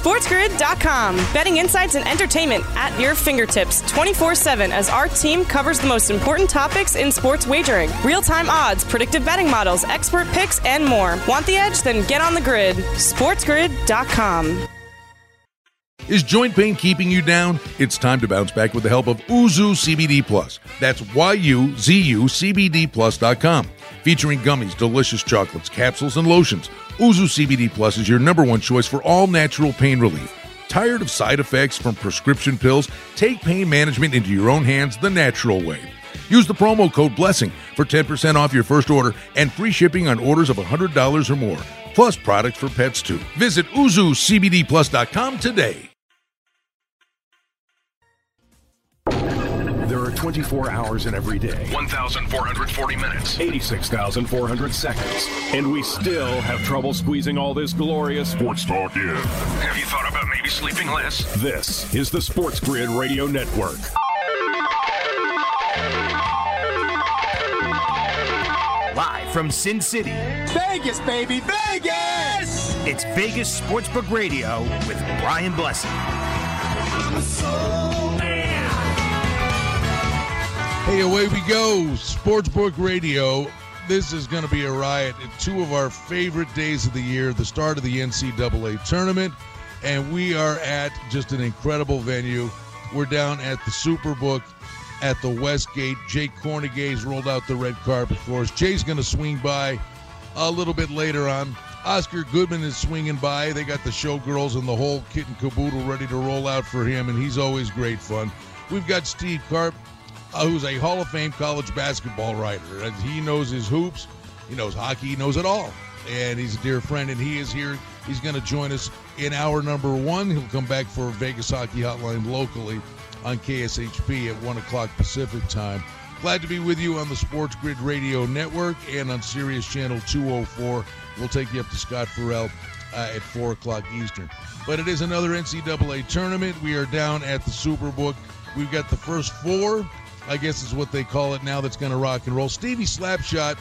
SportsGrid.com. Betting insights and entertainment at your fingertips 24 7 as our team covers the most important topics in sports wagering real time odds, predictive betting models, expert picks, and more. Want the edge? Then get on the grid. SportsGrid.com. Is joint pain keeping you down? It's time to bounce back with the help of Yuzu CBD Plus. That's Y-U-Z-U CBD Plus.com. Featuring gummies, delicious chocolates, capsules, and lotions. Yuzu CBD Plus is your number one choice for all natural pain relief. Tired of side effects from prescription pills? Take pain management into your own hands the natural way. Use the promo code BLESSING for 10% off your first order and free shipping on orders of $100 or more, plus products for pets too. Visit YuzuCBDPlus.com today. 24 hours in every day, 1,440 minutes. 86,400 seconds, and we still have trouble squeezing all this glorious sports talk in. Have you thought about maybe sleeping less? This is the Sports Grid Radio Network. Live from Sin City, Vegas, baby, Vegas! it's Vegas Sportsbook Radio with Brian Blessing. Hey, away we go. Sportsbook Radio. This is going to be a riot. Two of our favorite days of the year, the start of the NCAA tournament, and we are at just an incredible venue. We're down at the Superbook at the Westgate. Jay Kornegay's rolled out the red carpet for us. Jay's going to swing by a little bit later on. Oscar Goodman is swinging by. They got the showgirls and the whole kit and caboodle ready to roll out for him, and he's always great fun. We've got Steve Carp, uh, who's a Hall of Fame college basketball writer. And he knows his hoops, he knows hockey, he knows it all. And he's a dear friend, and he is here. He's going to join us in hour number one. He'll come back for Vegas Hockey Hotline locally on KSHP at 1 o'clock Pacific time. Glad to be with you on the Sports Grid Radio Network and on Sirius Channel 204. We'll take you up to Scott Ferrall uh, at 4 o'clock Eastern. But it is another NCAA tournament. We are down at the Superbook. We've got the first four, I guess is what they call it now, that's going to rock and roll. Stevie Slapshot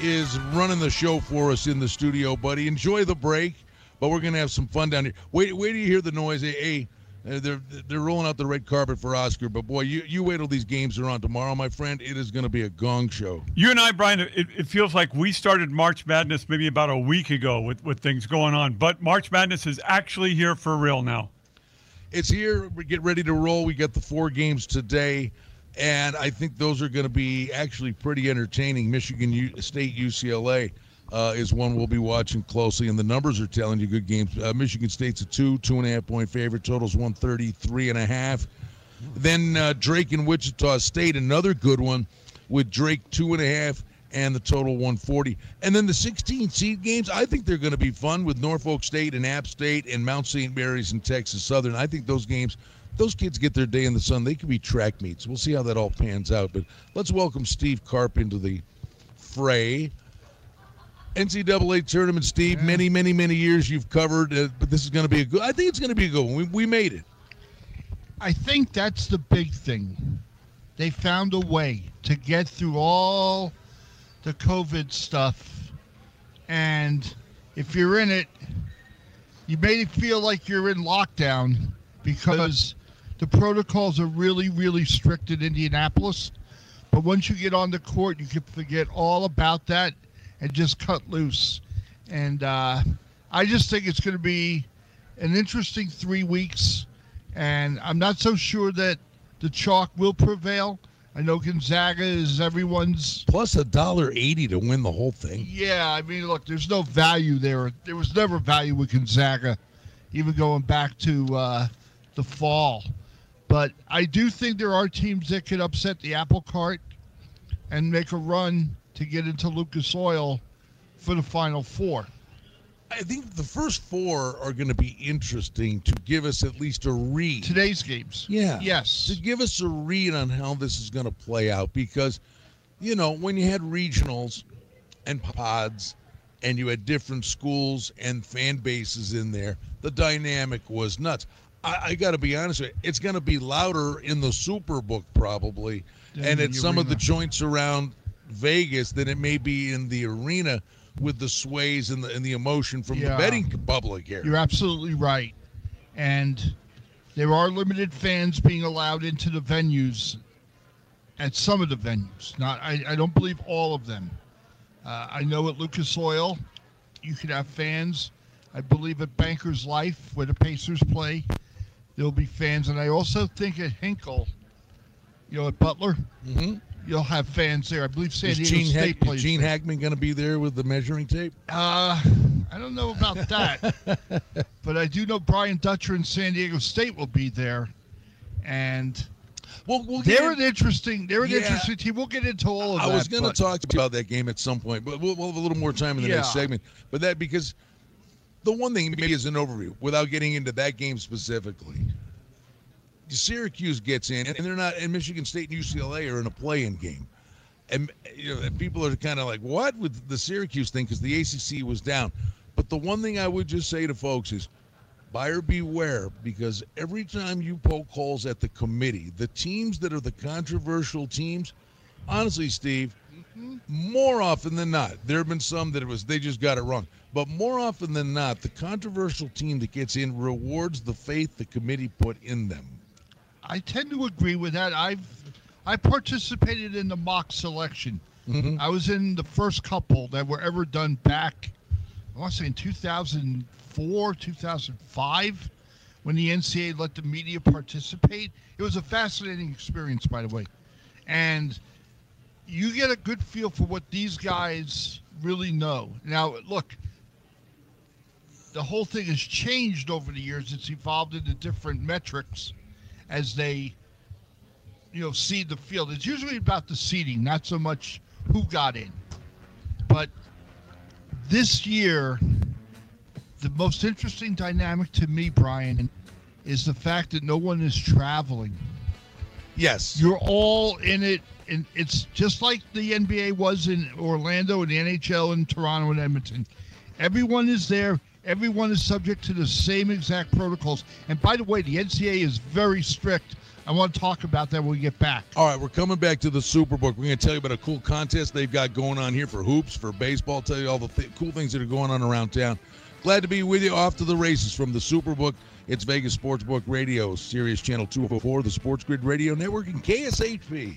is running the show for us in the studio, buddy. Enjoy the break, but we're going to have some fun down here. Wait, wait till you hear the noise. Hey, hey, uh, they're they're rolling out the red carpet for Oscar, but boy, you you wait till these games are on tomorrow, my friend. It is going to be a gong show. You and I, Brian, it, it feels like we started March Madness maybe about a week ago with, with things going on, but March Madness is actually here for real now. It's here. We get ready to roll. We got the four games today, and I think those are going to be actually pretty entertaining. Michigan U- State, UCLA uh, is one we'll be watching closely, and the numbers are telling you good games. Uh, Michigan State's a two, two and a half point favorite. Totals one thirty three and a half. Then uh, Drake and Wichita State, another good one, with Drake two and a half and the total 140. And then the 16 seed games, I think they're going to be fun with Norfolk State and App State and Mount St. Mary's and Texas Southern. I think those games, those kids get their day in the sun. They could be track meets. We'll see how that all pans out. But let's welcome Steve Carp into the fray. NCAA tournament, Steve. Many, many, many years you've covered, uh, but this is going to be a good. I think it's going to be a good one. We, we made it. I think that's the big thing. They found a way to get through all the COVID stuff. And if you're in it, you may feel like you're in lockdown because the protocols are really, really strict in Indianapolis. But once you get on the court, you can forget all about that and just cut loose. And uh, I just think it's going to be an interesting three weeks. And I'm not so sure that the chalk will prevail. I know Gonzaga is everyone's plus a dollar eighty to win the whole thing. Yeah, I mean, look, there's no value there. There was never value with Gonzaga, even going back to uh, the fall. But I do think there are teams that could upset the apple cart and make a run to get into Lucas Oil for the Final Four. I think the first four are going to be interesting to give us at least a read. Today's games. Yeah. Yes. To give us a read on how this is going to play out because, you know, when you had regionals and pods and you had different schools and fan bases in there, the dynamic was nuts. I, I got to be honest with you, it's going to be louder in the Superbook probably and at some of the joints around Vegas than it may be in the arena with the sways and the, and the emotion from Yeah. the betting public here. You're absolutely right. and there are limited fans being allowed into the venues at some of the venues. Not, I, I don't believe all of them. Uh, I know at Lucas Oil, you can have fans. I believe at Bankers Life, where the Pacers play, there'll be fans, and I also think at Hinkle, you know, at Butler, mm-hmm. you'll have fans there. I believe San Is Diego Gene, State Hack- plays. is Gene. Hackman going to be there with the measuring tape? Uh, I don't know about that, but I do know Brian Dutcher and San Diego State will be there, and well, we'll get they're in- an interesting. They're an Yeah. interesting team. We'll get into all of I that. I was going to talk about that game at some point, but we'll, we'll have a little more time in the next segment. But that because the one thing maybe is an overview without getting into that game specifically. Syracuse gets in, and they're not. And Michigan State and UCLA are in a play-in game, and you know people are kind of like, "What?" with the Syracuse thing because the ACC was down. But the one thing I would just say to folks is, buyer beware because every time you poke holes at the committee, the teams that are the controversial teams, honestly, Steve, mm-hmm. more often than not, there have been some that it was they just got it wrong. But more often than not, the controversial team that gets in rewards the faith the committee put in them. I tend to agree with that. I've I participated in the mock selection. Mhm. I was in the first couple that were ever done back. I want to say in 2004, 2005, when the NCAA let the media participate. It was a fascinating experience, by the way, and you get a good feel for what these guys really know. Now, look, the whole thing has changed over the years. It's evolved into different metrics as they, you know, seed the field. It's usually about the seeding, not so much who got in. But this year, the most interesting dynamic to me, Brian, is the fact that no one is traveling. Yes. You're all in it, and it's just like the NBA was in Orlando and the NHL in Toronto and Edmonton. Everyone is there. Everyone is subject to the same exact protocols. And by the way, the NCAA is very strict. I want to talk about that when we get back. All right, we're coming back to the Superbook. We're going to tell you about a cool contest they've got going on here for hoops, for baseball. Tell you all the th- cool things that are going on around town. Glad to be with you. Off to the races from the Superbook. It's Vegas Sportsbook Radio, Sirius Channel 204, the Sports Grid Radio Network, and KSHP.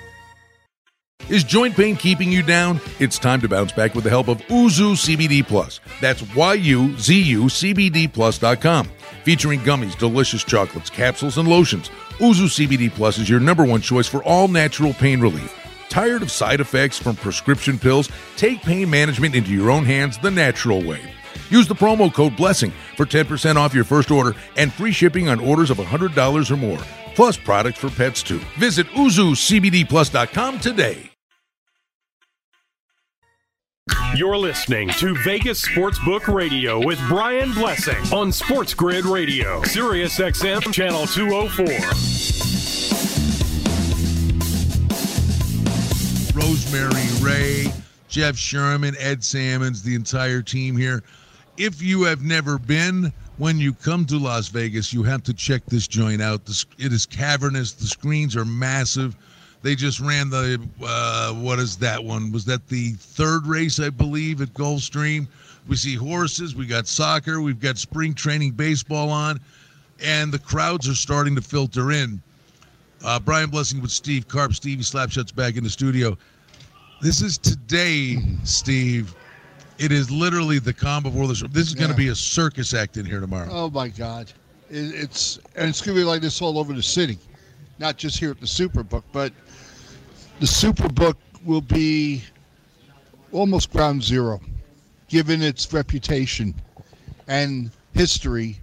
Is joint pain keeping you down? It's time to bounce back with the help of Yuzu CBD Plus. That's Y-U-Z-U CBD Plus.com. Featuring gummies, delicious chocolates, capsules, and lotions. Yuzu CBD Plus is your number one choice for all natural pain relief. Tired of side effects from prescription pills? Take pain management into your own hands the natural way. Use the promo code BLESSING for 10% off your first order and free shipping on orders of $100 or more, plus products for pets too. Visit YuzuCBDPlus.com today. You're listening to Vegas Sportsbook Radio with Brian Blessing on Sports Grid Radio, Sirius XM Channel 204. Rosemary Ray, Jeff Sherman, Ed Salmons, the entire team here. If you have never been, when you come to Las Vegas, you have to check this joint out. It is cavernous. The screens are massive. They just ran the uh, what is that one? Was that the third race I believe at Gulfstream? We see horses. We got soccer. We've got spring training baseball on, and the crowds are starting to filter in. Uh, Brian Blessing with Steve Carp. Stevie Slapshot's back in the studio. This is today, Steve. It is literally the calm before the show. This is going to be a circus act in here tomorrow. Oh my God, it, it's and it's gonna be like this all over the city, not just here at the Superbook, but the Superbook will be almost ground zero, given its reputation and history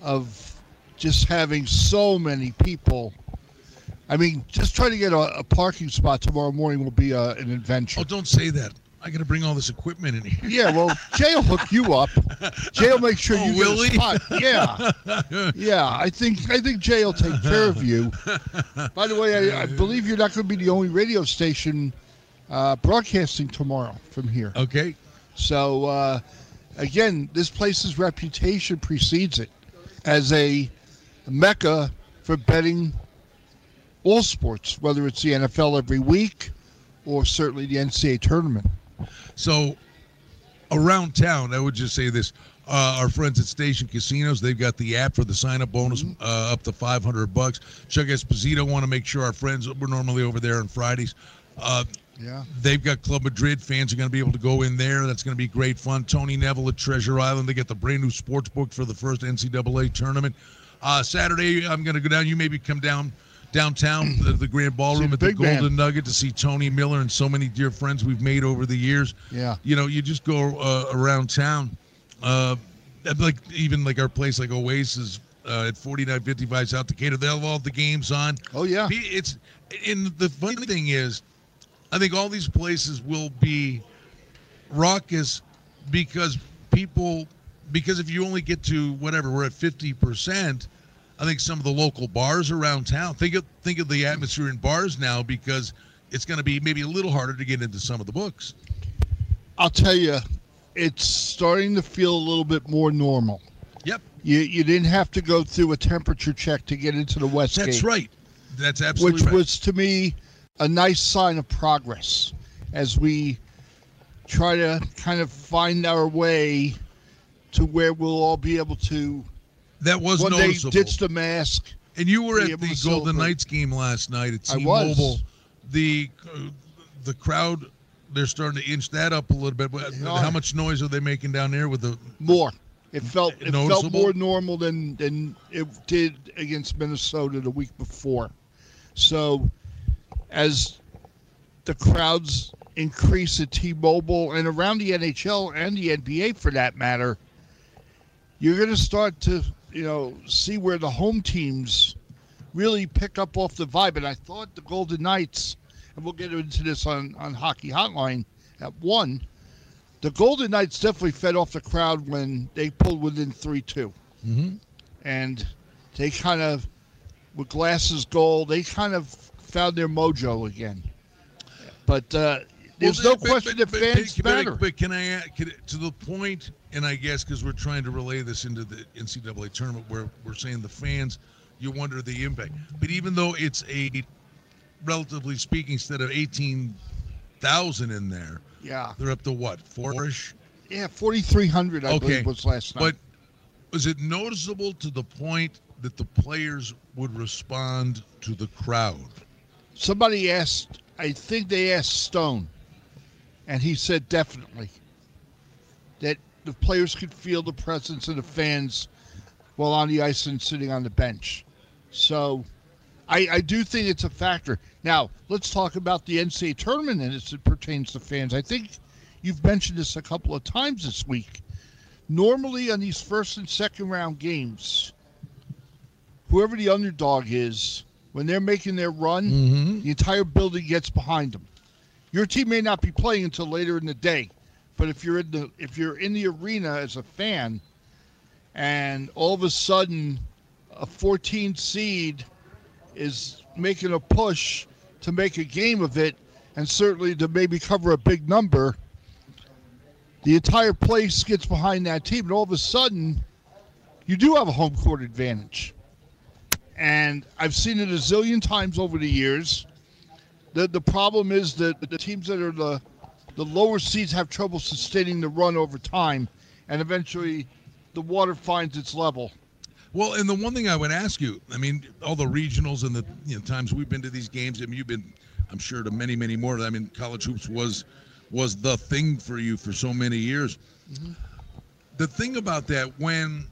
of just having so many people. I mean, just trying to get a, a parking spot tomorrow morning will be uh, an adventure. Oh, don't say that. I got to bring all this equipment in here. Yeah, well, Jay will hook you up. Jay will make sure Oh, you will get a spot. Yeah, yeah. I think I think Jay will take care of you. By the way, I, I believe you're not going to be the only radio station uh, broadcasting tomorrow from here. Okay. So uh, again, this place's reputation precedes it, as a mecca for betting all sports, whether it's the NFL every week or certainly the NCAA tournament. So around town, I would just say this. Uh, our friends at Station Casinos, they've got the app for the sign-up bonus Mm-hmm. uh, up to 500 bucks. Chuck Esposito want to make sure our friends, we're normally over there on Fridays. Uh, Yeah. They've got Club Madrid. Fans are going to be able to go in there. That's going to be great fun. Tony Neville at Treasure Island. They get the brand new sports book for the first NCAA tournament. Uh, Saturday, I'm going to go down. You maybe come down downtown, the, the Grand Ballroom the at the. Golden Nugget to see Tony Miller and so many dear friends we've made over the years. Yeah. You know, you just go uh, around town. Uh, like even like our place, like Oasis uh, at 4955 South Decatur, they'll have all the games on. Oh, yeah. It's and the funny thing is, I think all these places will be raucous because people because if you only get to whatever we're at 50%, I think some of the local bars around town think of think of the atmosphere in bars now because it's going to be maybe a little harder to get into some of the books. I'll tell you, it's starting to feel a little bit more normal. Yep. You you didn't have to go through a temperature check to get into the Westgate. That's right. That's absolutely which right. was to me a nice sign of progress as we try to kind of find our way to where we'll all be able to that was day noticeable. ditch the mask. And you were at the Golden celebrate. Knights game last night at T-Mobile. The uh, the crowd they're starting to inch that up a little bit. But They how much noise are they making down there with the More. It felt it felt Noticeable? more normal than than it did against Minnesota the week before. So as the crowds increase at T-Mobile and around the NHL and the NBA for that matter, you're going to start to, you know, see where the home teams really pick up off the vibe. And I thought the Golden Knights, and we'll get into this on, on Hockey Hotline at one, the Golden Knights definitely fed off the crowd when they pulled within 3 2. Mhm. And they kind of, with Glass's goal, they kind of found their mojo again. But uh, there's Well, no but- question but- that fans but- matter. But can I add can, to the point, and I guess because we're trying to relay this into the NCAA tournament, where we're saying the fans, you wonder the impact. But even though it's a, relatively speaking, instead of eighteen thousand in there, yeah. they're up to what four-ish. Yeah, 4,300, I Okay, believe, was last night. But was it noticeable to the point that the players would respond to the crowd? Somebody asked, I think they asked Stone, and he said definitely that the players could feel the presence of the fans while on the ice and sitting on the bench. So I, I do think it's a factor. Now, let's talk about the NCAA tournament and as it pertains to fans. I think you've mentioned this a couple of times this week. Normally, on these first and second round games, whoever the underdog is, when they're making their run, Mm-hmm. the entire building gets behind them. Your team may not be playing until later in the day, but if you're in the if you're in the arena as a fan, and all of a sudden a 14 seed is making a push to make a game of it, and certainly to maybe cover a big number, the entire place gets behind that team, and all of a sudden, you do have a home court advantage. And I've seen it a zillion times over the years. The the problem is that the teams that are the the lower seeds have trouble sustaining the run over time, and eventually the water finds its level. Well, and the one thing I would ask you, I mean, all the regionals and the you know, times we've been to these games, I mean, you've been, I'm sure, to many, many more. I mean, college hoops was was the thing for you for so many years. Mm-hmm. The thing about that, when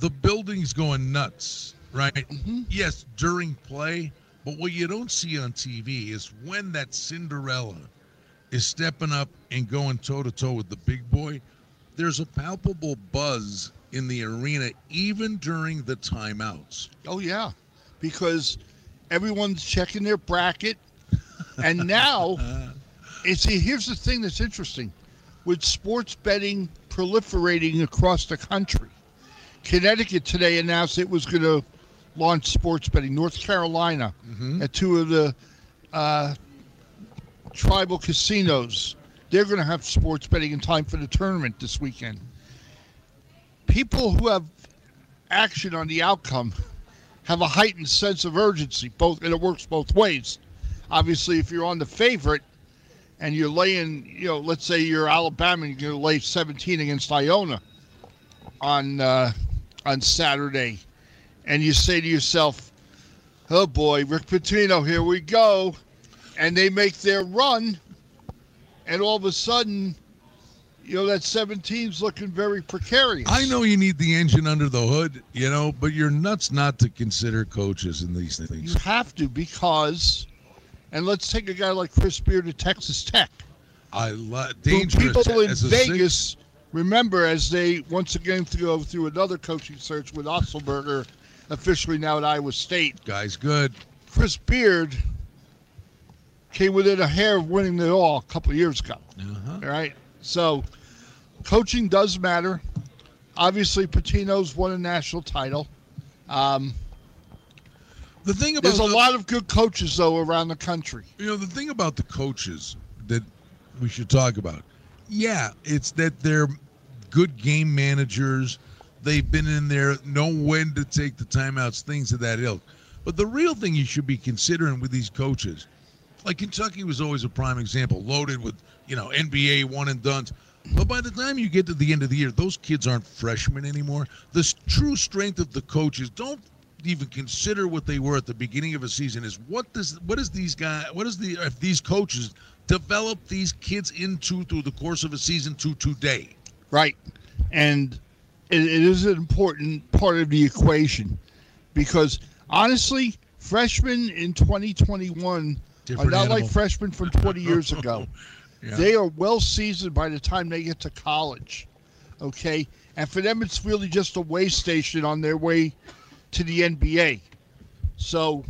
the building's going nuts, right? Mm-hmm. Yes, during play, but what you don't see on TV is when that Cinderella is stepping up and going toe to toe with the big boy, there's a palpable buzz in the arena, even during the timeouts. Oh yeah, because everyone's checking their bracket, and now, and see, here's the thing that's interesting, with sports betting proliferating across the country, Connecticut today announced it was going to launch sports betting. North Carolina, at two of the uh, tribal casinos, they're going to have sports betting in time for the tournament this weekend. People who have action on the outcome have a heightened sense of urgency. Both and it works both ways. Obviously, if you're on the favorite and you're laying, you know, let's say you're Alabama and you're lay 17 against Iona on uh, on Saturday, and you say to yourself, "Oh boy, Rick Pitino, here we go," and they make their run, and all of a sudden you know that 17's looking very precarious. I know you need the engine under the hood, you know, but you're nuts not to consider coaches in these things. You have to because, and let's take a guy like Chris Beard at Texas Tech. I love dangerous. People in Vegas six- remember as they once again to go through another coaching search with Otzelberger, officially now at Iowa State. guy's good. Chris Beard came within a hair of winning it all a couple of years ago. Uh-huh. All right. So coaching does matter. Obviously, Pitino's won a national title. Um, The thing about there's a the- lot of good coaches, though, around the country. You know, the thing about the coaches that we should talk about, yeah, it's that they're good game managers. They've been in there, know when to take the timeouts, things of that ilk. But the real thing you should be considering with these coaches, like Kentucky was always a prime example, loaded with, you know, NBA one and duns. But by the time you get to the end of the year, those kids aren't freshmen anymore. The true strength of the coaches don't even consider what they were at the beginning of a season is what does what is these guys what is the if these coaches develop these kids into through the course of a season to today Right. And it, it is an important part of the equation because honestly, freshmen in 2021 Different are not animal. like freshmen from 20 years ago. Yeah. They are well seasoned by the time they get to college. Okay. And for them, it's really just a way station on their way to the NBA. So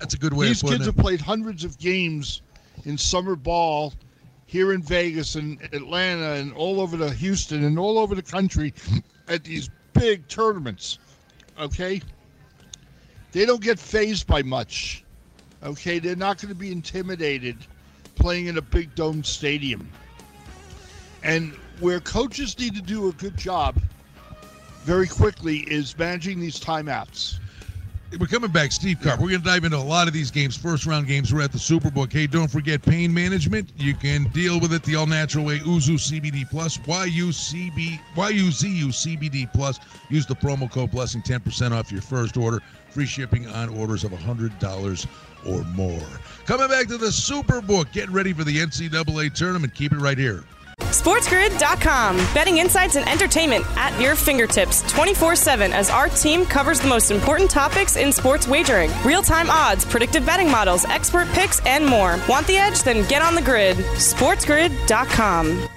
that's a good way these kids it have played hundreds of games in summer ball here in Vegas and Atlanta and all over the Houston and all over the country at these big tournaments. Okay? They don't get phased by much. Okay? They're not going to be intimidated playing in a big dome stadium. And where coaches need to do a good job very quickly is managing these timeouts. we're coming back steve carp we're going to dive into a lot of these games first round games we're at the superbook hey don't forget pain management you can deal with it the all natural way yuzu cbd plus yucb cbd plus use the promo code blessing 10% off your first order free shipping on orders of $100 or more coming back to the superbook get ready for the ncaa tournament keep it right here SportsGrid.com. Betting insights and entertainment at your fingertips 24 7 as our team covers the most important topics in sports wagering real time odds, predictive betting models, expert picks, and more. Want the edge? Then get on the grid. SportsGrid.com.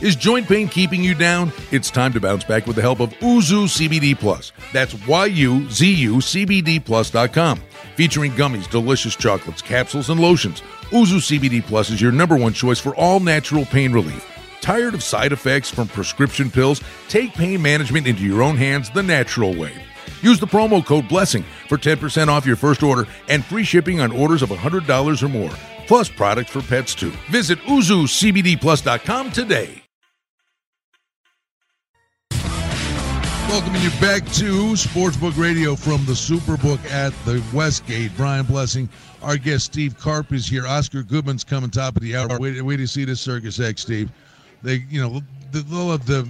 Is joint pain keeping you down? It's time to bounce back with the help of Yuzu CBD Plus. That's Y-U-Z-U CBD Plus.com. Featuring gummies, delicious chocolates, capsules, and lotions. Yuzu CBD Plus is your number one choice for all natural pain relief. Tired of side effects from prescription pills? Take pain management into your own hands the natural way. Use the promo code BLESSING for 10% off your first order and free shipping on orders of $100 or more. Plus products for pets too. Visit YuzuCBDPlus.com today. Welcoming you back to Sportsbook Radio from the Superbook at the Westgate. Brian Blessing, our guest Steve Carp is here. Oscar Goodman's coming top of the hour. Wait, to see this Circus X, Steve. They, you know, they'll have the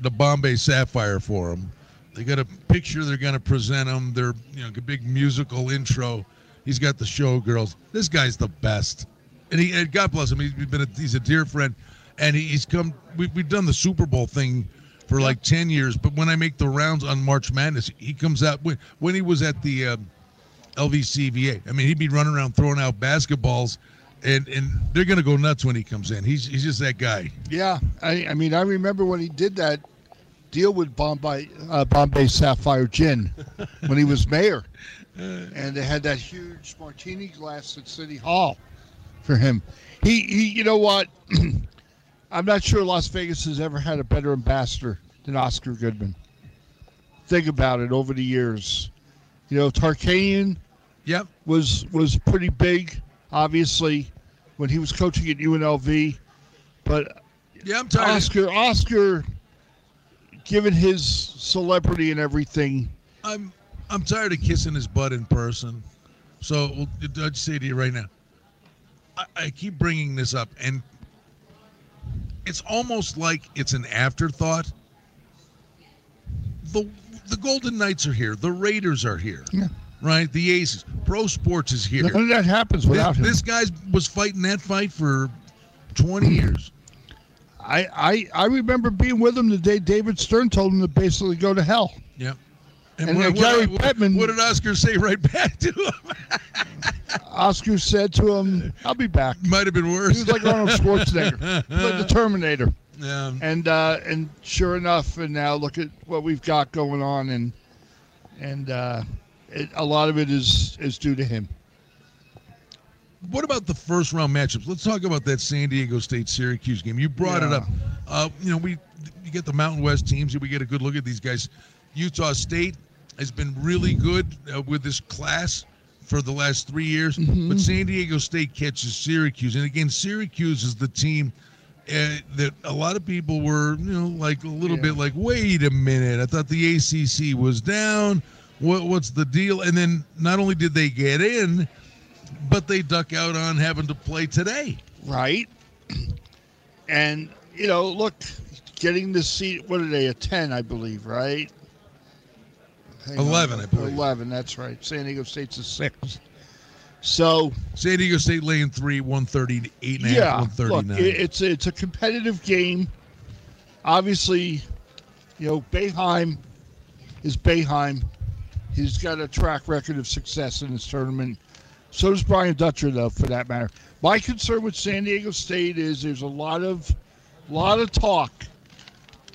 the Bombay Sapphire for them. They got a picture they're going to present him. Their, you know, a big musical intro. He's got the showgirls. This guy's the best, and he, and God bless him. He's been a, he's a dear friend, and he, he's come. We, we've done the Super Bowl thing for like 10 years but when i make the rounds on march madness he comes out when, when he was at the uh, lvcva i mean he'd be running around throwing out basketballs and and they're gonna go nuts when he comes in. He's he's just that guy. Yeah, I, I mean, I remember when he did that deal with Bombay uh, Bombay Sapphire Gin when he was mayor, and they had that huge martini glass at City Hall for him. He, he you know what? I'm not sure Las Vegas has ever had a better ambassador than Oscar Goodman. Think about it over the years. You know, Tarkanian yep was was pretty big, obviously, when he was coaching at UNLV. But yeah, I'm tired. Oscar Oscar given his celebrity and everything, I'm I'm tired of kissing his butt in person. So well, I'll just say to you right now, I, I keep bringing this up, and it's almost like it's an afterthought. The the Golden Knights are here. The Raiders are here. Yeah. Right? The Aces. Pro Sports is here. none of that happens This, without him. this guy was fighting that fight for 20 years. I, I I remember being with him the day David Stern told him to basically go to hell. Yep. And what, then Gary what, Bettman- what did Oscar say right back to him? Oscar said to him, "I'll be back." Might have been worse. He was like Arnold Schwarzenegger, like the Terminator. Yeah. And uh, and sure enough, and now look at what we've got going on, and and uh, it, a lot of it is is due to him. What about the first round matchups? Let's talk about that San Diego State Syracuse game. You brought it up. Uh, you know, we you get the Mountain West teams. and We get a good look at these guys. Utah State has been really good uh, with this class for the last three years, Mm-hmm. but San Diego State catches Syracuse, and again, Syracuse is the team. Uh, that a lot of people were, you know, like a little Yeah. bit like, wait a minute, I thought the ACC was down. What, what's the deal? And then not only did they get in, but they duck out on having to play today. right? And you know, look, getting the seat. What are they? A ten, I believe, right? Hang on. 11, I believe. Eleven. That's right. San Diego State's a six. So San Diego State laying three, 138 and a half, yeah, look, 139. it, it's a, it's a competitive game. Obviously, you know, Boeheim is Boeheim. He's got a track record of success in this tournament. So does Brian Dutcher, though, for that matter. My concern with San Diego State is there's a lot of, lot of talk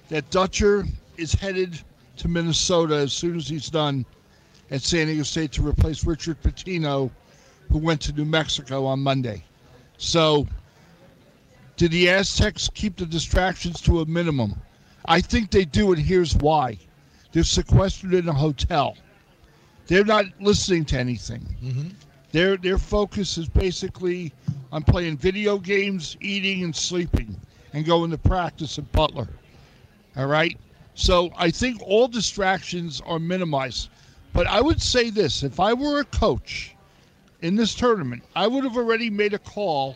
that Dutcher is headed to Minnesota as soon as he's done at San Diego State to replace Richard Pitino, who went to New Mexico on Monday. So, did the Aztecs keep the distractions to a minimum? I think they do, and here's why. They're sequestered in a hotel. They're not listening to anything. Mm-hmm. Their their focus is basically on playing video games, eating, and sleeping, and going to practice at Butler. All right. So I think all distractions are minimized. But I would say this: if I were a coach in this tournament, I would have already made a call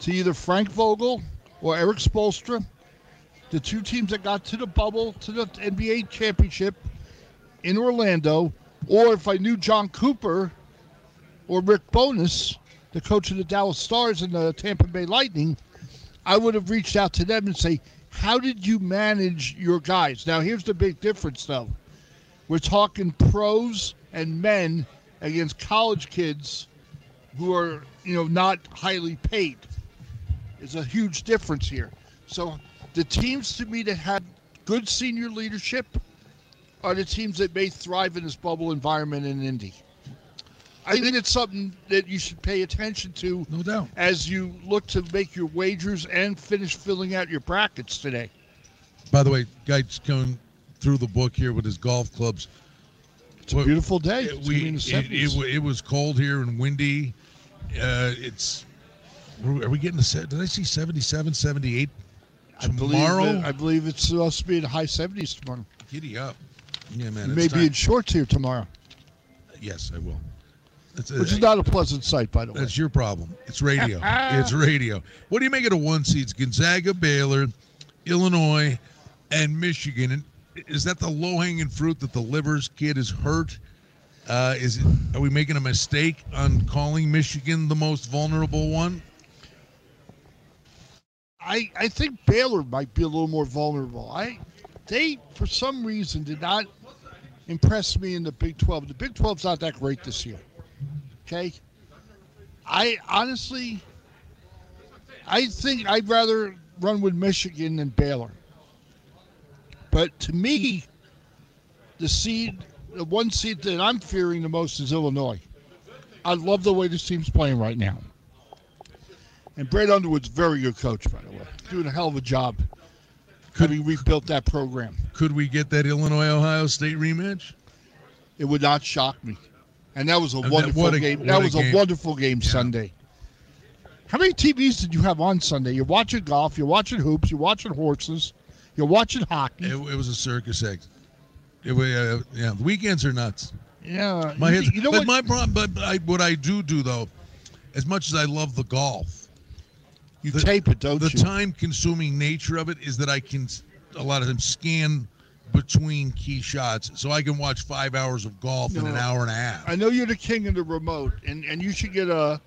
to either Frank Vogel or Erik Spoelstra, the two teams that got to the bubble to the NBA championship in Orlando, or if I knew Jon Cooper or Rick Bowness, the coach of the Dallas Stars and the Tampa Bay Lightning, I would have reached out to them and say, "How did you manage your guys?" Now, here's the big difference, though. We're talking pros and men against college kids who are, you know, not highly paid. Is a huge difference here. So the teams to me that had good senior leadership are the teams that may thrive in this bubble environment in Indy. I think it's something that you should pay attention to no doubt. as you look to make your wagers and finish filling out your brackets today. By the way, guy's going through the book here with his golf clubs. It's a beautiful day. It's gonna we, in the it, it, 70s. it was cold here and windy. Uh, it's are we getting the se- did I see 77, 78 I believe, tomorrow? I believe it's supposed to be in the high 70s tomorrow. Giddy up. Yeah, man. You may time. be in shorts here tomorrow, Yes, I will. It's, which is not a pleasant sight, by the way. That's your problem. It's radio. it's radio. What do you make of the one seeds? Gonzaga, Baylor, Illinois, and Michigan. And is that the low hanging fruit that the Livers kid is hurt? Uh, is it? Are we making a mistake on calling Michigan the most vulnerable one? I, I think Baylor might be a little more vulnerable. I they for some reason did not impress me in the Big 12. The Big 12's not that great this year. Okay? I honestly I think I'd rather run with Michigan than Baylor. But to me, the seed the one seed that I'm fearing the most is Illinois. I love the way this team's playing right now. And Brad Underwood's a very good coach, by the way. Doing a hell of a job having rebuilt that program. Could we get that Illinois Ohio State rematch? It would not shock me. And that was a that- wonderful what a- game. That a was game. a wonderful game Sunday. How many TVs did you have on Sunday? You're watching golf, you're watching hoops, you're watching horses, You're watching hockey. It, it was a circus act. It, uh, yeah, the weekends are nuts. yeah. My you, head's, you know but what? my problem, but I, what I do do though, as much as I love the golf, you the- tape it, don't the you? time-consuming nature of it is that I can a lot of them scan between key shots, so I can watch five hours of golf in an hour and a half. I know you're the king of the remote, and, and you should get a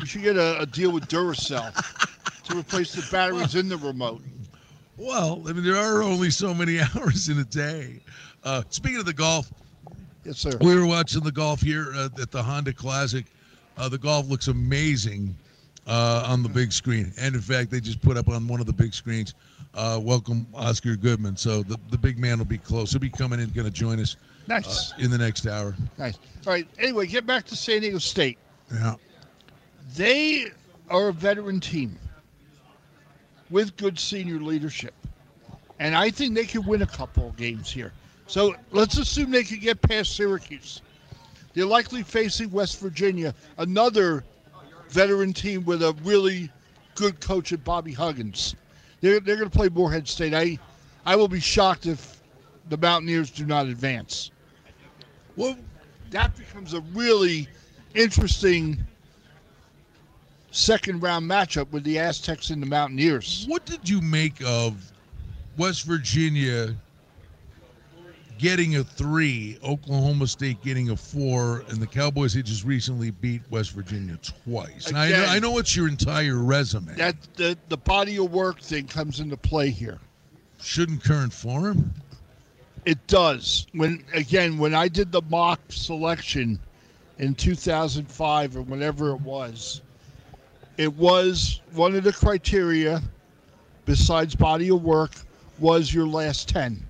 you should get a, a deal with Duracell to replace the batteries in the remote. Well, I mean, there are only so many hours in a day. Uh, speaking of the golf, Yes, sir. we were watching the golf here uh, at the Honda Classic. Uh, the golf looks amazing uh, on the big screen, and in fact, they just put up on one of the big screens. Uh, welcome Oscar Goodman. So the, the big man will be close. He'll be coming in, going to join us uh, Nice, in the next hour. nice. All right. Anyway, get back to San Diego State. Yeah. They are a veteran team with good senior leadership, and I think they could win a couple of games here. So let's assume they could get past Syracuse. They're likely facing West Virginia, another veteran team with a really good coach at Bobby Huggins. They're, they're going to play Morehead State. I, I will be shocked if the Mountaineers do not advance. Well, That becomes a really interesting second round matchup with the Aztecs and the Mountaineers. what did you make of West Virginia getting a three, Oklahoma State getting a four, and the Cowboys had just recently beat West Virginia twice? And I, know, Again. I know it's your entire resume. That the, the body of work thing comes into play here. Shouldn't current form? It does. When again, when I did the mock selection in 2005 or whenever it was, it was one of the criteria besides body of work was your last 10.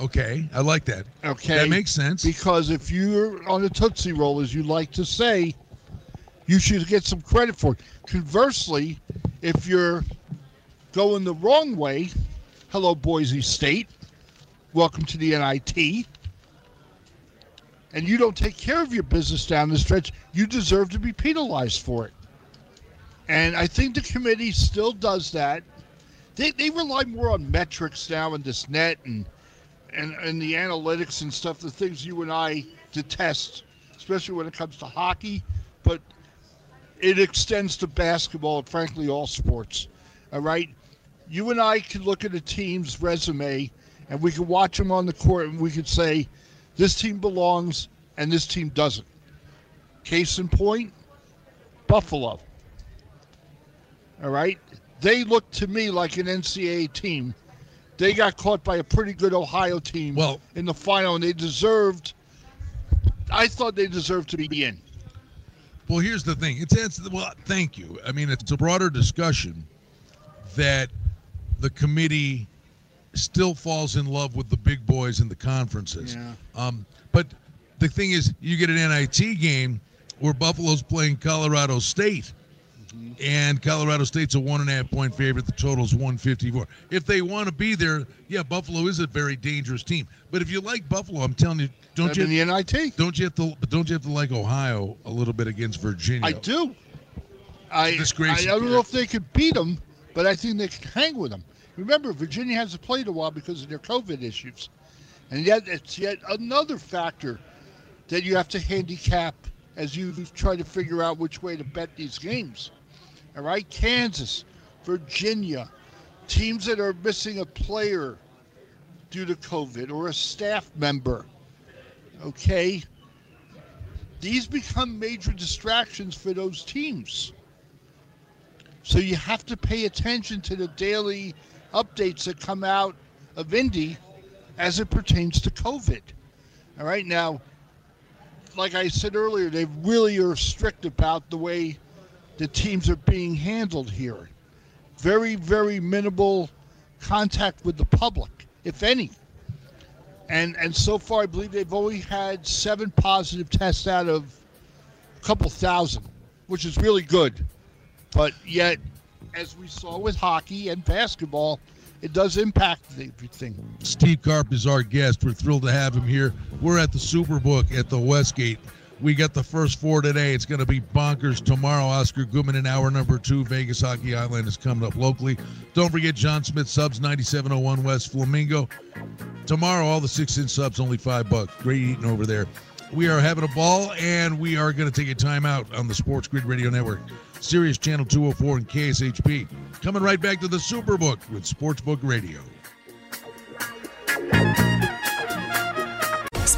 Okay, I like that. Okay. That makes sense. Because if you're on a Tootsie Roll, as you like to say, you should get some credit for it. Conversely, if you're going the wrong way, hello, Boise State, welcome to the NIT, and you don't take care of your business down the stretch, you deserve to be penalized for it. And I think the committee still does that. They, they rely more on metrics now in this net and and, and the analytics and stuff, the things you and I detest, especially when it comes to hockey, but it extends to basketball and frankly all sports. All right? You and I can look at a team's resume and we can watch them on the court and we can say, this team belongs and this team doesn't. Case in point, Buffalo. All right? They look to me like an NCAA team they got caught by a pretty good Ohio team Well- in the final, and they deserved. I thought they deserved to be in. Well, here's the thing. It's, it's well, thank you. I mean, it's a broader discussion that the committee still falls in love with the big boys in the conferences. Yeah. Um, but the thing is, you get an NIT game where Buffalo's playing Colorado State, and Colorado State's a one and a half point favorite. The total's 154. If they want to be there, yeah, Buffalo is a very dangerous team. But if you like Buffalo, I'm telling you, don't you in the NIT. don't you have to but don't you have to like Ohio a little bit against Virginia? I do. I, I disgrace. don't know if they could beat them, but I think they can hang with them. Remember, Virginia hasn't played a while because of their COVID issues, and yet it's yet another factor that you have to handicap as you try to figure out which way to bet these games. All right, Kansas, Virginia, teams that are missing a player due to COVID or a staff member. Okay, these become major distractions for those teams. So you have to pay attention to the daily updates that come out of Indy as it pertains to COVID. All right, now, like I said earlier, they really are strict about the way the teams are being handled here. Very, very minimal contact with the public, if any. And and so far, I believe they've only had seven positive tests out of a couple thousand, which is really good. But yet, as we saw with hockey and basketball, it does impact everything. Steve Carp is our guest. We're thrilled to have him here. We're at the Superbook at the Westgate. We got the first four today. It's going to be bonkers tomorrow. Oscar Goodman in hour number two. Vegas Hockey Island is coming up locally. Don't forget John Smith subs 9701 West Flamingo. Tomorrow, all the six inch subs only five bucks. Great eating over there. We are having a ball, and we are going to take a timeout on the Sports Grid Radio Network, Sirius Channel 204 and KSHP. Coming right back to the Superbook with Sportsbook Radio.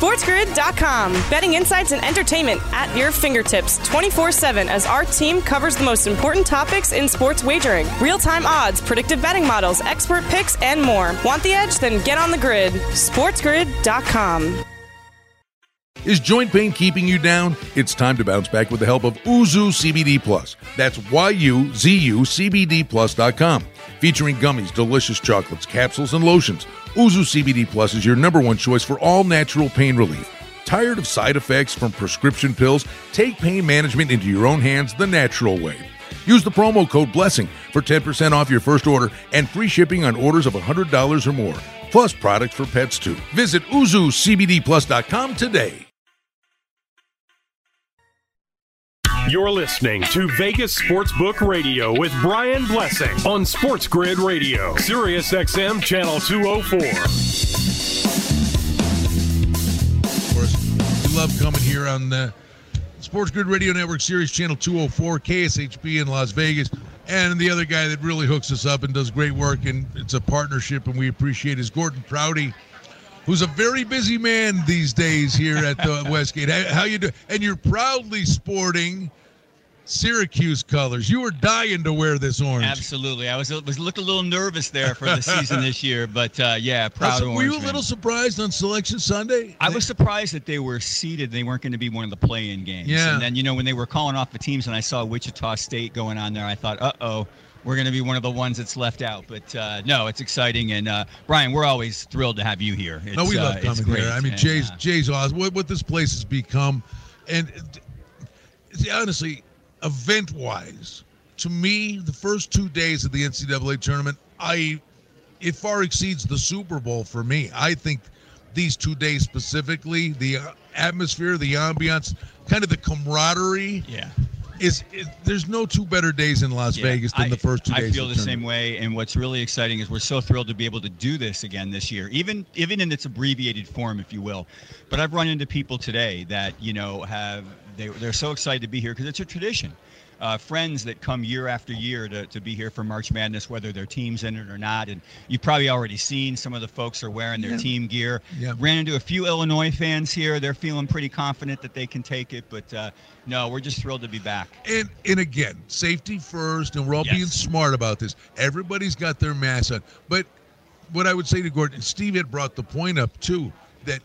SportsGrid.com. Betting insights and entertainment at your fingertips 24 7 as our team covers the most important topics in sports wagering real time odds, predictive betting models, expert picks, and more. Want the edge? Then get on the grid. SportsGrid.com. Is joint pain keeping you down? It's time to bounce back with the help of Yuzu CBD Plus. That's Y-U-Z-U CBD Plus.com. Featuring gummies, delicious chocolates, capsules, and lotions. Yuzu CBD Plus is your number one choice for all natural pain relief. Tired of side effects from prescription pills? Take pain management into your own hands the natural way. Use the promo code BLESSING for 10% off your first order and free shipping on orders of $100 or more. Plus products for pets too. Visit YuzuCBDPlus.com today. You're listening to Vegas Sportsbook Radio with Brian Blessing on Sports Grid Radio, Sirius XM Channel 204. Of course, we love coming here on the Sports Grid Radio Network Sirius Channel 204, KSHP in Las Vegas. And the other guy that really hooks us up and does great work, and it's a partnership, and we appreciate is Gordon Prouty, who's a very busy man these days here at the Westgate. How, how you do? And you're proudly sporting Syracuse colors. You were dying to wear this orange. Absolutely. I was was looked a little nervous there for the season this year, but uh, yeah, proud. Also, were you a Orange little man. surprised on Selection Sunday? I was surprised that they were seeded. They weren't going to be one of the play-in games. Yeah. And then you know when they were calling off the teams, and I saw Wichita State going on there, I thought, uh oh. We're going to be one of the ones that's left out, but uh, no, it's exciting. And uh, Brian, we're always thrilled to have you here. It's, no, we uh, love coming here. I mean, And, Jay's uh, Jay's awesome. What, what this place has become, and see, honestly, event-wise, to me, the first two days of the NCAA tournament, I it far exceeds the Super Bowl for me. I think these two days specifically, the uh, atmosphere, the ambiance, kind of the camaraderie, yeah. Is, is there's no two better days in Las Yeah, Vegas than I- the first two I days. feel the the same way, and what's really exciting is we're so thrilled to be able to do this again this year, even even in its abbreviated form, if you will. But I've run into people today that you know have they they're so excited to be here because it's a tradition. Uh, friends that come year after year to, to be here for March Madness, whether their team's in it or not. And you've probably already seen some of the folks are wearing their Yeah. team gear. Yeah. Ran into a few Illinois fans here. They're feeling pretty confident that they can take it. But uh, no, we're just thrilled to be back. And and again, safety first, and we're all Yes. being smart about this. Everybody's got their mask on. But what I would say to Gordon, Steve had brought the point up too, that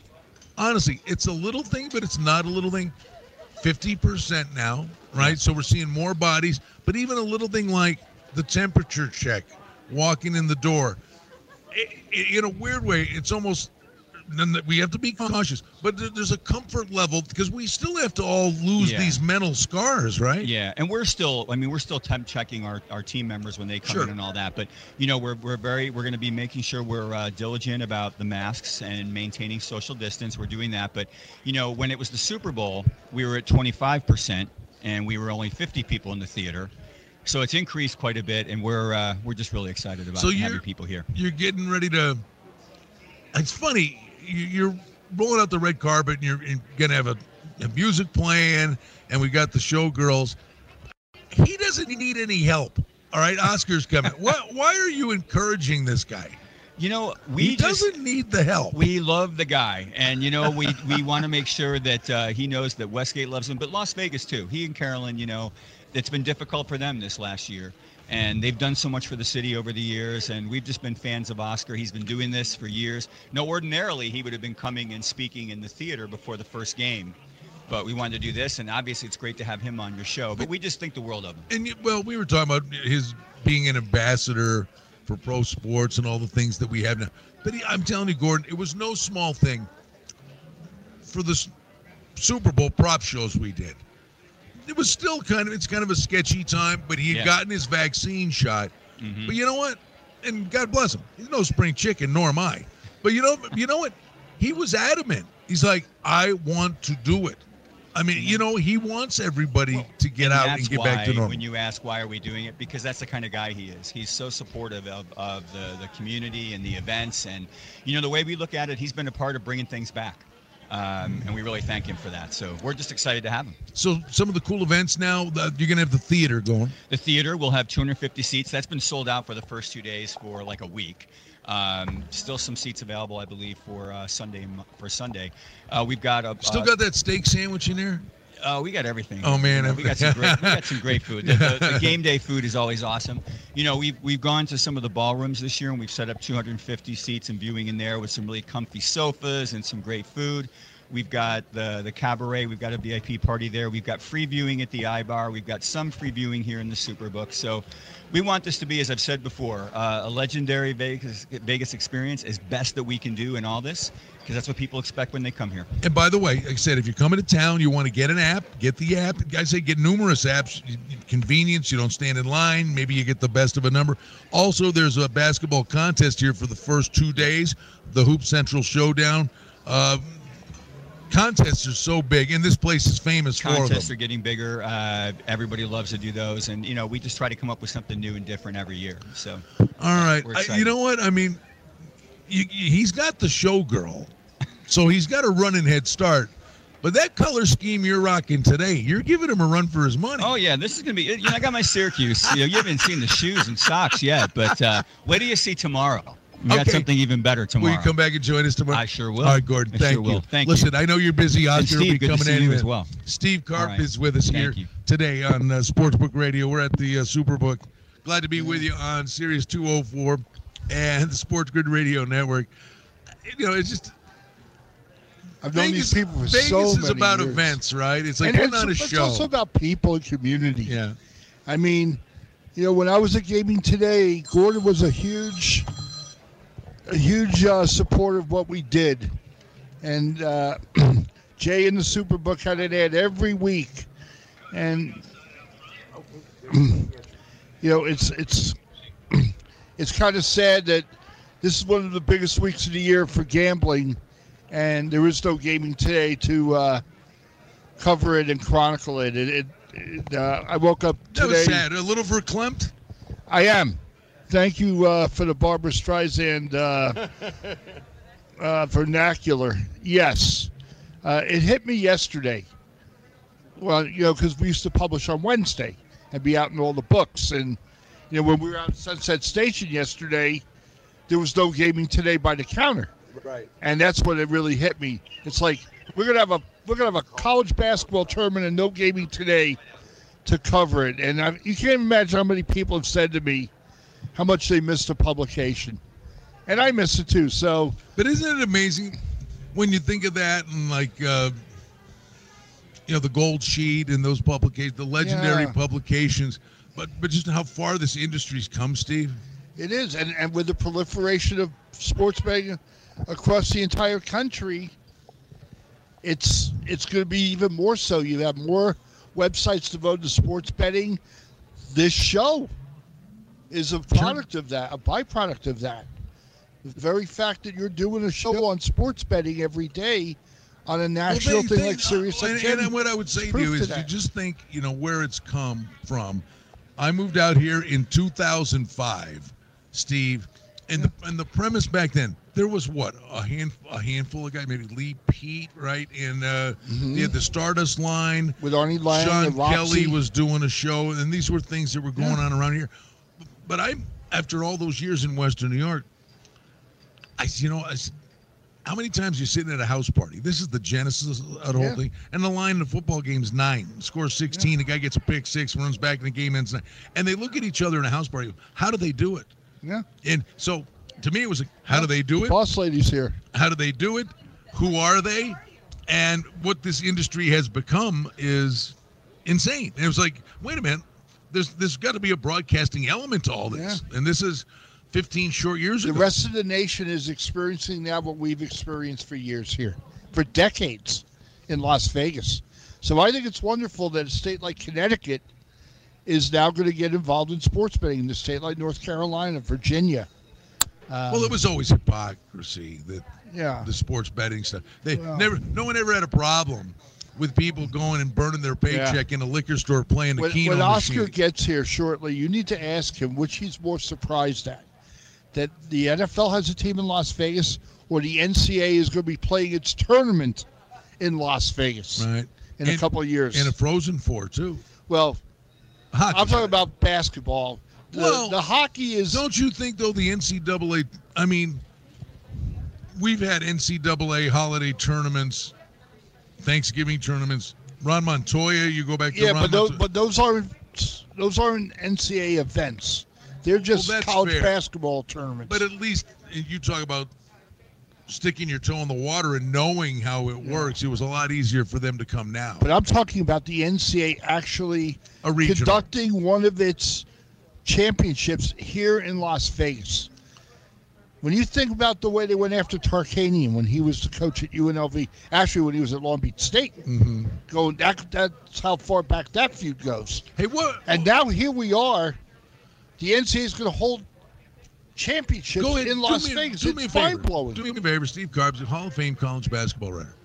honestly, it's a little thing, but it's not a little thing. Fifty percent now, right? So we're seeing more bodies, but even a little thing like the temperature check, walking in the door. i- i- in a weird way, it's almost then that we have to be cautious, but there's a comfort level because we still have to all lose Yeah. these mental scars, right? Yeah, and we're still. I mean, we're still temp checking our, our team members when they come Sure. in and all that. But you know, we're we're very we're going to be making sure we're uh, diligent about the masks and maintaining social distance. We're doing that. But you know, when it was the Super Bowl, we were at 25 percent, and we were only 50 people in the theater. So it's increased quite a bit, and we're uh, we're just really excited about So having people here. You're getting ready to. It's funny. you- You're rolling out the red carpet, and you're, gonna have a, a music playing, and we got the showgirls. He doesn't need any help. All right, Oscar's coming. What? Why are you encouraging this guy? You know, we he just, doesn't need the help. We love the guy, and you know, we we want to make sure that uh, he knows that Westgate loves him, but Las Vegas too. He and Carolyn, you know, it's been difficult for them this last year, and they've done so much for the city over the years, and we've just been fans of Oscar. He's been doing this for years. No, ordinarily he would have been coming and speaking in the theater before the first game, but we wanted to do this, and obviously it's great to have him on your show. But we just think the world of him. and well, we were talking about his being an ambassador for pro sports and all the things that we have now. But he, I'm telling you, Gordon, it was no small thing for the Super Bowl prop shows we did. It was still kind of it's kind of a sketchy time, but he had Yeah. gotten his vaccine shot. Mhm. But you know what? And God bless him. He's no spring chicken, nor am I. But you know, you know what? He was adamant. He's like, I want to do it. I mean, you know, he wants everybody to get And out and get back to normal. When you ask why are we doing it, because that's the kind of guy he is. He's so supportive of, of the, the community and the events, and you know the way we look at it, he's been a part of bringing things back, um, and we really thank him for that. So we're just excited to have him. So some of the cool events now, you're gonna have the theater going. The theater will have 250 seats. That's been sold out for the first two days for like a week. Um, still some seats available, I believe, for uh, Sunday. For Sunday, uh, we've got a Still uh, got that steak sandwich in there. Uh, we got everything. Oh, man. You know, we got some great, we got some great food. The, the, the game day food is always awesome. You know, we've we've gone to some of the ballrooms this year and we've set up 250 seats and viewing in there with some really comfy sofas and some great food. We've got the the cabaret. We've got a VIP party there. We've got free viewing at the iBar. We've got some free viewing here in the Superbook. So, we want this to be, as I've said before, uh, a legendary Vegas Vegas experience, as best that we can do in all this, because that's what people expect when they come here. And by the way, like I said, if you're coming to town, you want to get an app, get the app. I say get numerous apps. Convenience, you don't stand in line. Maybe you get the best of a number. Also, there's a basketball contest here for the first two days, the Hoop Central Showdown. Uh, contests are so big, and this place is famous for them. contests are getting bigger. Uh, everybody loves to do those, and you know we just try to come up with something new and different every year. So, All right, I, you know what? I mean, you, you- he's got the showgirl, so he's got a running head start. But that color scheme you're rocking today, you're giving him a run for his money. oh yeah, this is gonna be. You know, I got my Syracuse. You know, you haven't seen the shoes and socks yet, but uh, wait till you see tomorrow. We got something even better tomorrow. Will you come back and join us tomorrow? I sure will. All right, Gordon. I thank sure you. will. Thank you. Listen, I know you're busy. Oscar will Steve, be good to coming see in you as well. Steve Karp All right. is with us Thank here you. today on uh, Sportsbook Radio. We're at the uh, Superbook. Glad to be with you on Sirius 204 and the Sports Grid Radio Network. You know, it's just I've known Vegas, these people for Vegas so is many about years. events, right? It's like and putting it's, on a show. it's show. also about people and community. yeah. I mean, you know, when I was at Gaming Today, Gordon was a huge, a huge uh, supporter of what we did, and uh, Jay in the Superbook had an ad every week, and you know, it's it's it's kind of sad that this is one of the biggest weeks of the year for gambling, and there is no Gaming Today to uh, cover it and chronicle it. It, it, it uh, I woke up today. That was sad. A little verklempt. I am. Thank you uh, for the Barbra Streisand uh, uh, vernacular. Yes, uh, it hit me yesterday. Well, you know, because we used to publish on Wednesday and be out in all the books, and you know, when we were out at Sunset Station yesterday, there was no gaming today by the counter. Right. and that's when it really hit me. It's like we're gonna have a we're gonna have a college basketball tournament and no gaming today to cover it. And I, you can't imagine how many people have said to me how much they missed the publication, and I miss it too. So But isn't it amazing when you think of that and like uh, you know the Gold Sheet and those publications, the legendary Yeah. publications, but but just how far this industry's come, Steve. it is, and and with the proliferation of sports betting across the entire country, it's it's going to be even more so. You have more websites devoted to sports betting. This show is a product of that, a byproduct of that. The very fact that you're doing a show on sports betting every day on a national Well, they- thing they- like Sirius and, XM, and what I would say to you to is, you just think, you know, where it's come from. I moved out here in 2005, Steve, and the and the premise back then there was what a hand a handful of guys, maybe Lee Pete, right, and uh, they had the Stardust line. with Arnie Lang Sean and Kelly was doing a show, and these were things that were going Yeah. on around here. But I'm after all those years in Western New York, I, you know, I, how many times you're sitting at a house party? This is the genesis of the whole Yeah. thing. And the line in the football game's nine, scores 16, the guy gets a pick six, runs back, and the game ends nine. And they look at each other in a house party. How do they do it? Yeah, And so, to me, it was like, how do they do it? boss lady's here. How do they do it? Who are they? And what this industry has become is insane. And it was like, wait a minute, there's there's got to be a broadcasting element to all this. And this is 15 short years The ago. rest of the nation is experiencing now what we've experienced for years here, for decades in Las Vegas. So I think it's wonderful that a state like Connecticut is now going to get involved in sports betting. In a state like North Carolina, Virginia. Um, well, it was always hypocrisy that yeah. the sports betting stuff. They Well- never, no one ever had a problem with people going and burning their paycheck in a liquor store playing the when, Keno when Oscar machine. gets here shortly, you need to ask him which he's more surprised at. That the NFL has a team in Las Vegas or the NCAA is going to be playing its tournament in Las Vegas right. in a couple of years. and a Frozen Four too. well, Hockey. I'm talking about basketball. The, Well, the hockey is. Don't you think though the NCAA? I mean, we've had NCAA holiday tournaments, Thanksgiving tournaments. Ron Montoya, you go back to yeah, Ron but those, Montoya. but those aren't those aren't NCAA events. They're just that's college fair. basketball tournaments. But at least you talk about sticking your toe in the water and knowing how it works. It was a lot easier for them to come now. But I'm talking about the NCAA actually conducting one of its championships here in Las Vegas. When you think about the way they went after Tarkanian when he was the coach at UNLV, actually when he was at Long Beach State, Mm-hmm. going that, that's how far back that feud goes. Hey, what? And now here we are. The NCAA is going to hold championships Go ahead. in Las me, Vegas. Do me a it's favor. mind blowing. Do me a favor, Steve Carbs, Hall of Fame college basketball writer.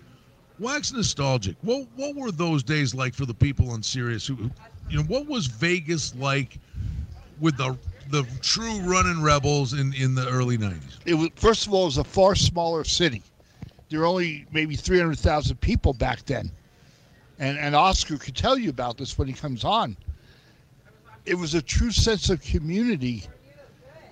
Wax nostalgic. What what were those days like for the people on Sirius? Who- you know, what was Vegas like with the the true running rebels in in the early '90s? it was first of all it was a far smaller city. There were only maybe three hundred thousand people back then, and and Oscar could tell you about this when he comes on. It was a true sense of community.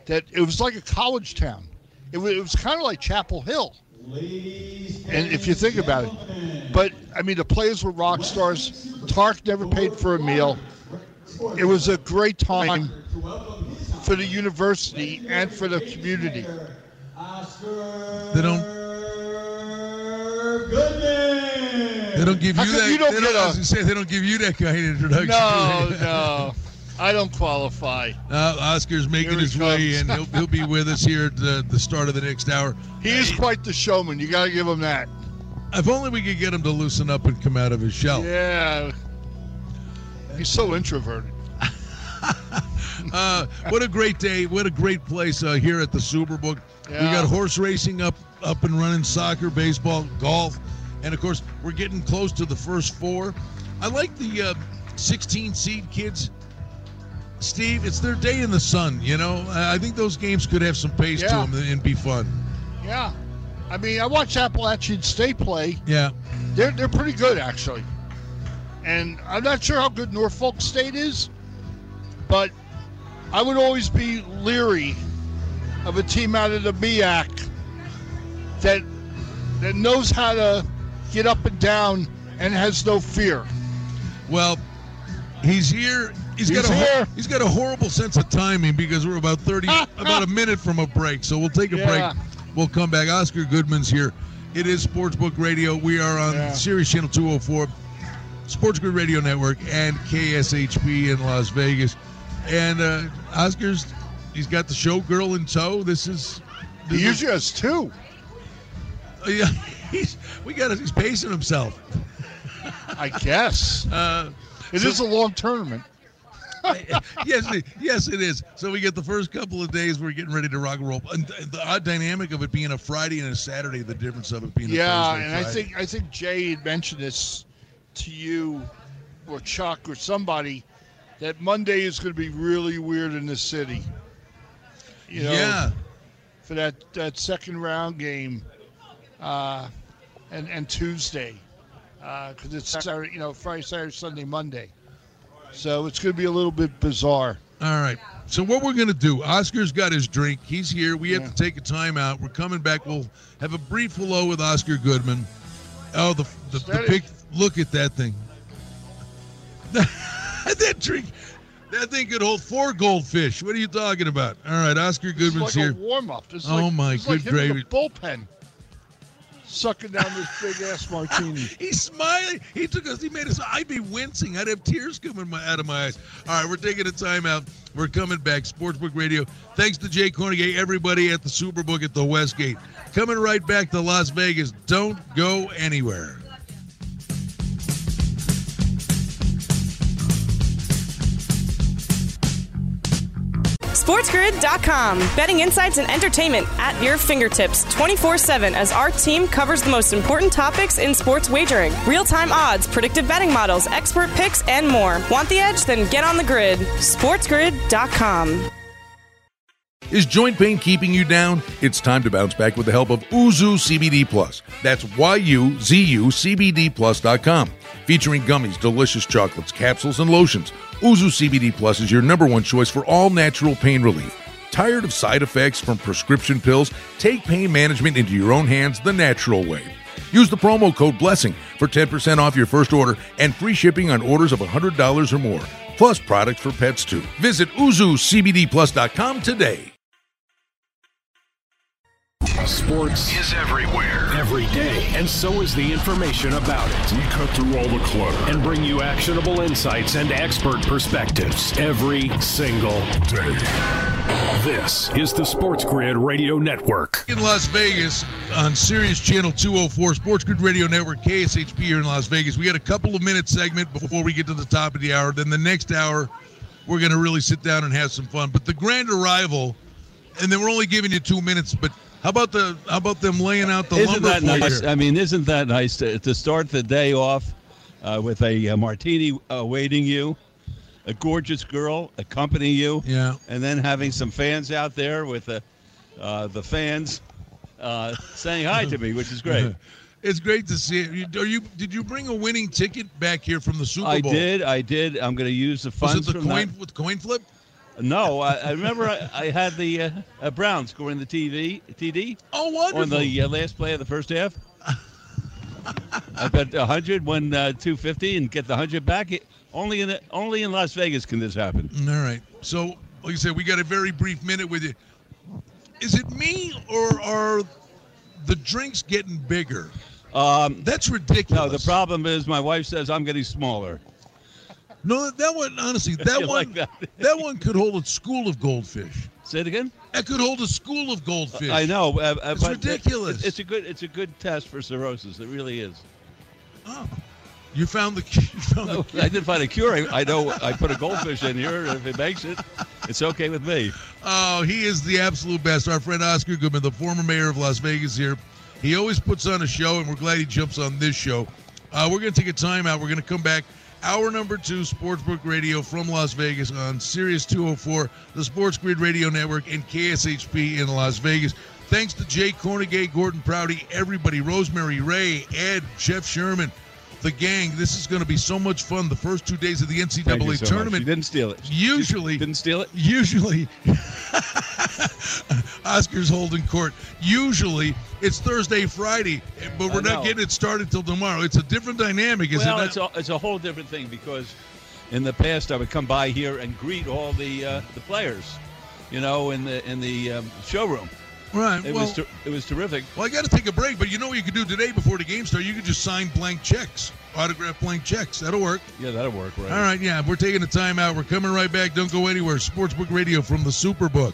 That it was like a college town. It was, it was kind of like Chapel Hill. And if you think about it, but I mean, the players were rock stars. Tark never paid for a meal. It was a great time for the university and for the community. They don't. They don't give you that. you don't they I a- say they don't give you that kind of introduction. No, no, I don't qualify. Uh, Oscar's making his way, comes. and he'll, he'll be with us here at the, the start of the next hour. He is quite the showman. You got to give him that. If only we could get him to loosen up and come out of his shell. Yeah. He's so introverted. Uh, what a great day! What a great place uh, here at the Superbook. We got horse racing up, up and running, soccer, baseball, golf, and of course we're getting close to the first four. I like the uh, 16 seed kids. Steve, it's their day in the sun. You know, I I think those games could have some pace to them and be fun. Yeah. I mean, I watch Appalachian State play. Yeah. They're they're pretty good actually. And I'm not sure how good Norfolk State is, but I would always be leery of a team out of the MEAC that that knows how to get up and down and has no fear. Well, he's here. He's got a here. he's got a horrible sense of timing because we're about thirty about a minute from a break. So we'll take a Yeah. break. We'll come back. Oscar Goodman's here. It is Sportsbook Radio. We are on Yeah. Sirius Channel 204, Sports Grid Radio Network, and KSHP in Las Vegas. And uh, Oscar's he's got the showgirl in tow. This is He this is- usually has two. yeah, he's we got he's pacing himself. I guess. Uh, It is a long tournament. yes, it, yes, it is. So we get the first couple of days. We're getting ready to rock and roll. And the odd dynamic of it being a Friday and a Saturday. The difference of it being a Yeah, Thursday, and I think I think Jay had mentioned this to you or Chuck or somebody that Monday is going to be really weird in the city. You know, yeah, for that that second round game, uh, and and Tuesday, because it's Saturday, you know, Friday, Saturday, Sunday, Monday. So it's going to be a little bit bizarre. All right. So what we're gonna do? Oscar's got his drink. He's here. We have to take a timeout. We're coming back. We'll have a brief hello with Oscar Goodman. Oh, the the, the big look at that thing. that drink. That thing could hold four goldfish. What are you talking about? All right, Oscar Goodman's like here. a warm up. Oh, like, my like good him gravy. bullpen, sucking down this big ass martini. He's smiling. He took us. He made us. I'd be wincing. I'd have tears coming my, out of my eyes. All right, we're taking a timeout. We're coming back. Sportsbook Radio. Thanks to Jay Kornegay, everybody at the Superbook at the Westgate. Coming right back to Las Vegas. Don't go anywhere. SportsGrid.com. Betting insights and entertainment at your fingertips 24 7 as our team covers the most important topics in sports wagering real time odds, predictive betting models, expert picks, and more. Want the edge? Then get on the grid. SportsGrid.com. Is joint pain keeping you down? It's time to bounce back with the help of Yuzu CBD Plus. That's Y-U-Z-U CBD Plus.com. Featuring gummies, delicious chocolates, capsules, and lotions, Yuzu CBD Plus is your number one choice for all natural pain relief. Tired of side effects from prescription pills? Take pain management into your own hands the natural way. Use the promo code BLESSING for 10% off your first order and free shipping on orders of $100 or more, plus products for pets too. Visit YuzuCBDPlus.com today. Sports Is everywhere. every day, and so is the information about it. We cut through all the clutter. And bring you actionable insights and expert perspectives every single Day. This is the Sports Grid Radio Network. in Las Vegas on Sirius Channel 204, Sports Grid Radio Network, KSHP here in Las Vegas. We got a couple of minutes segment before we get to the top of the hour. Then the next hour, we're going to really sit down and have some fun. But the grand arrival, and then we're only giving you two minutes. But how about the how about them laying out the Isn't lumber that nice? here? I mean, isn't that nice to, to start the day off uh, with a, uh martini awaiting you, a gorgeous girl accompanying you, Yeah. and then having some fans out there with the uh, the fans uh, saying hi to me, which is great. It's great to see it. Are you? Did you bring a winning ticket back here from the Super Bowl? I did, I did. I'm going to use the funds. Was it the coin that. with coin flip? No, I, I remember I, I had the uh, uh, Browns scoring the TV TD Oh, wonderful! on the uh, last play of the first half. I bet 100, won uh, 250, and get the 100 back. It, only in the, only in Las Vegas can this happen. All right. So, like I said, we got a very brief minute with you. Is it me or are the drinks getting bigger? Um, That's ridiculous. no, the problem is my wife says I'm getting smaller. No, that one. Honestly, that one. like that? that one could hold a school of goldfish. Say it again. That could hold a school of goldfish. I know. Uh, uh, It's ridiculous. It's, it's a good. It's a good test for cirrhosis. It really is. Oh, you found the. You found No, the I didn't find a cure. I, I know. I put a goldfish in here. If it makes it, it's okay with me. Oh, he is the absolute best. Our friend Oscar Goodman, the former mayor of Las Vegas here. He always puts on a show, and we're glad he jumps on this show. Uh, we're going to take a timeout. We're going to come back. Hour number two, Sportsbook Radio from Las Vegas on Sirius 204, the Sports Grid Radio Network, and KSHP in Las Vegas. Thanks to Jay Kornegay, Gordon Prouty, everybody, Rosemary Ray, Ed, Jeff Sherman, the gang. This is going to be so much fun. The first two days of the NCAA you so much. tournament. You didn't steal it. Usually, Didn't steal it. usually Oscar's holding court. Usually it's Thursday, Friday, but we're not getting it started till tomorrow. It's a different dynamic, is well, it it's a, it's a whole different thing because in the past I would come by here and greet all the uh, the players, you know, in the in the um, showroom. right. It well, was ter- it was terrific. well, I got to take a break, but you know what you could do today before the game starts? You could just sign blank checks, autograph blank checks. That'll work. Yeah, that'll work, right? All right, yeah, we're taking a timeout. We're coming right back. Don't go anywhere. Sportsbook Radio from the Superbook.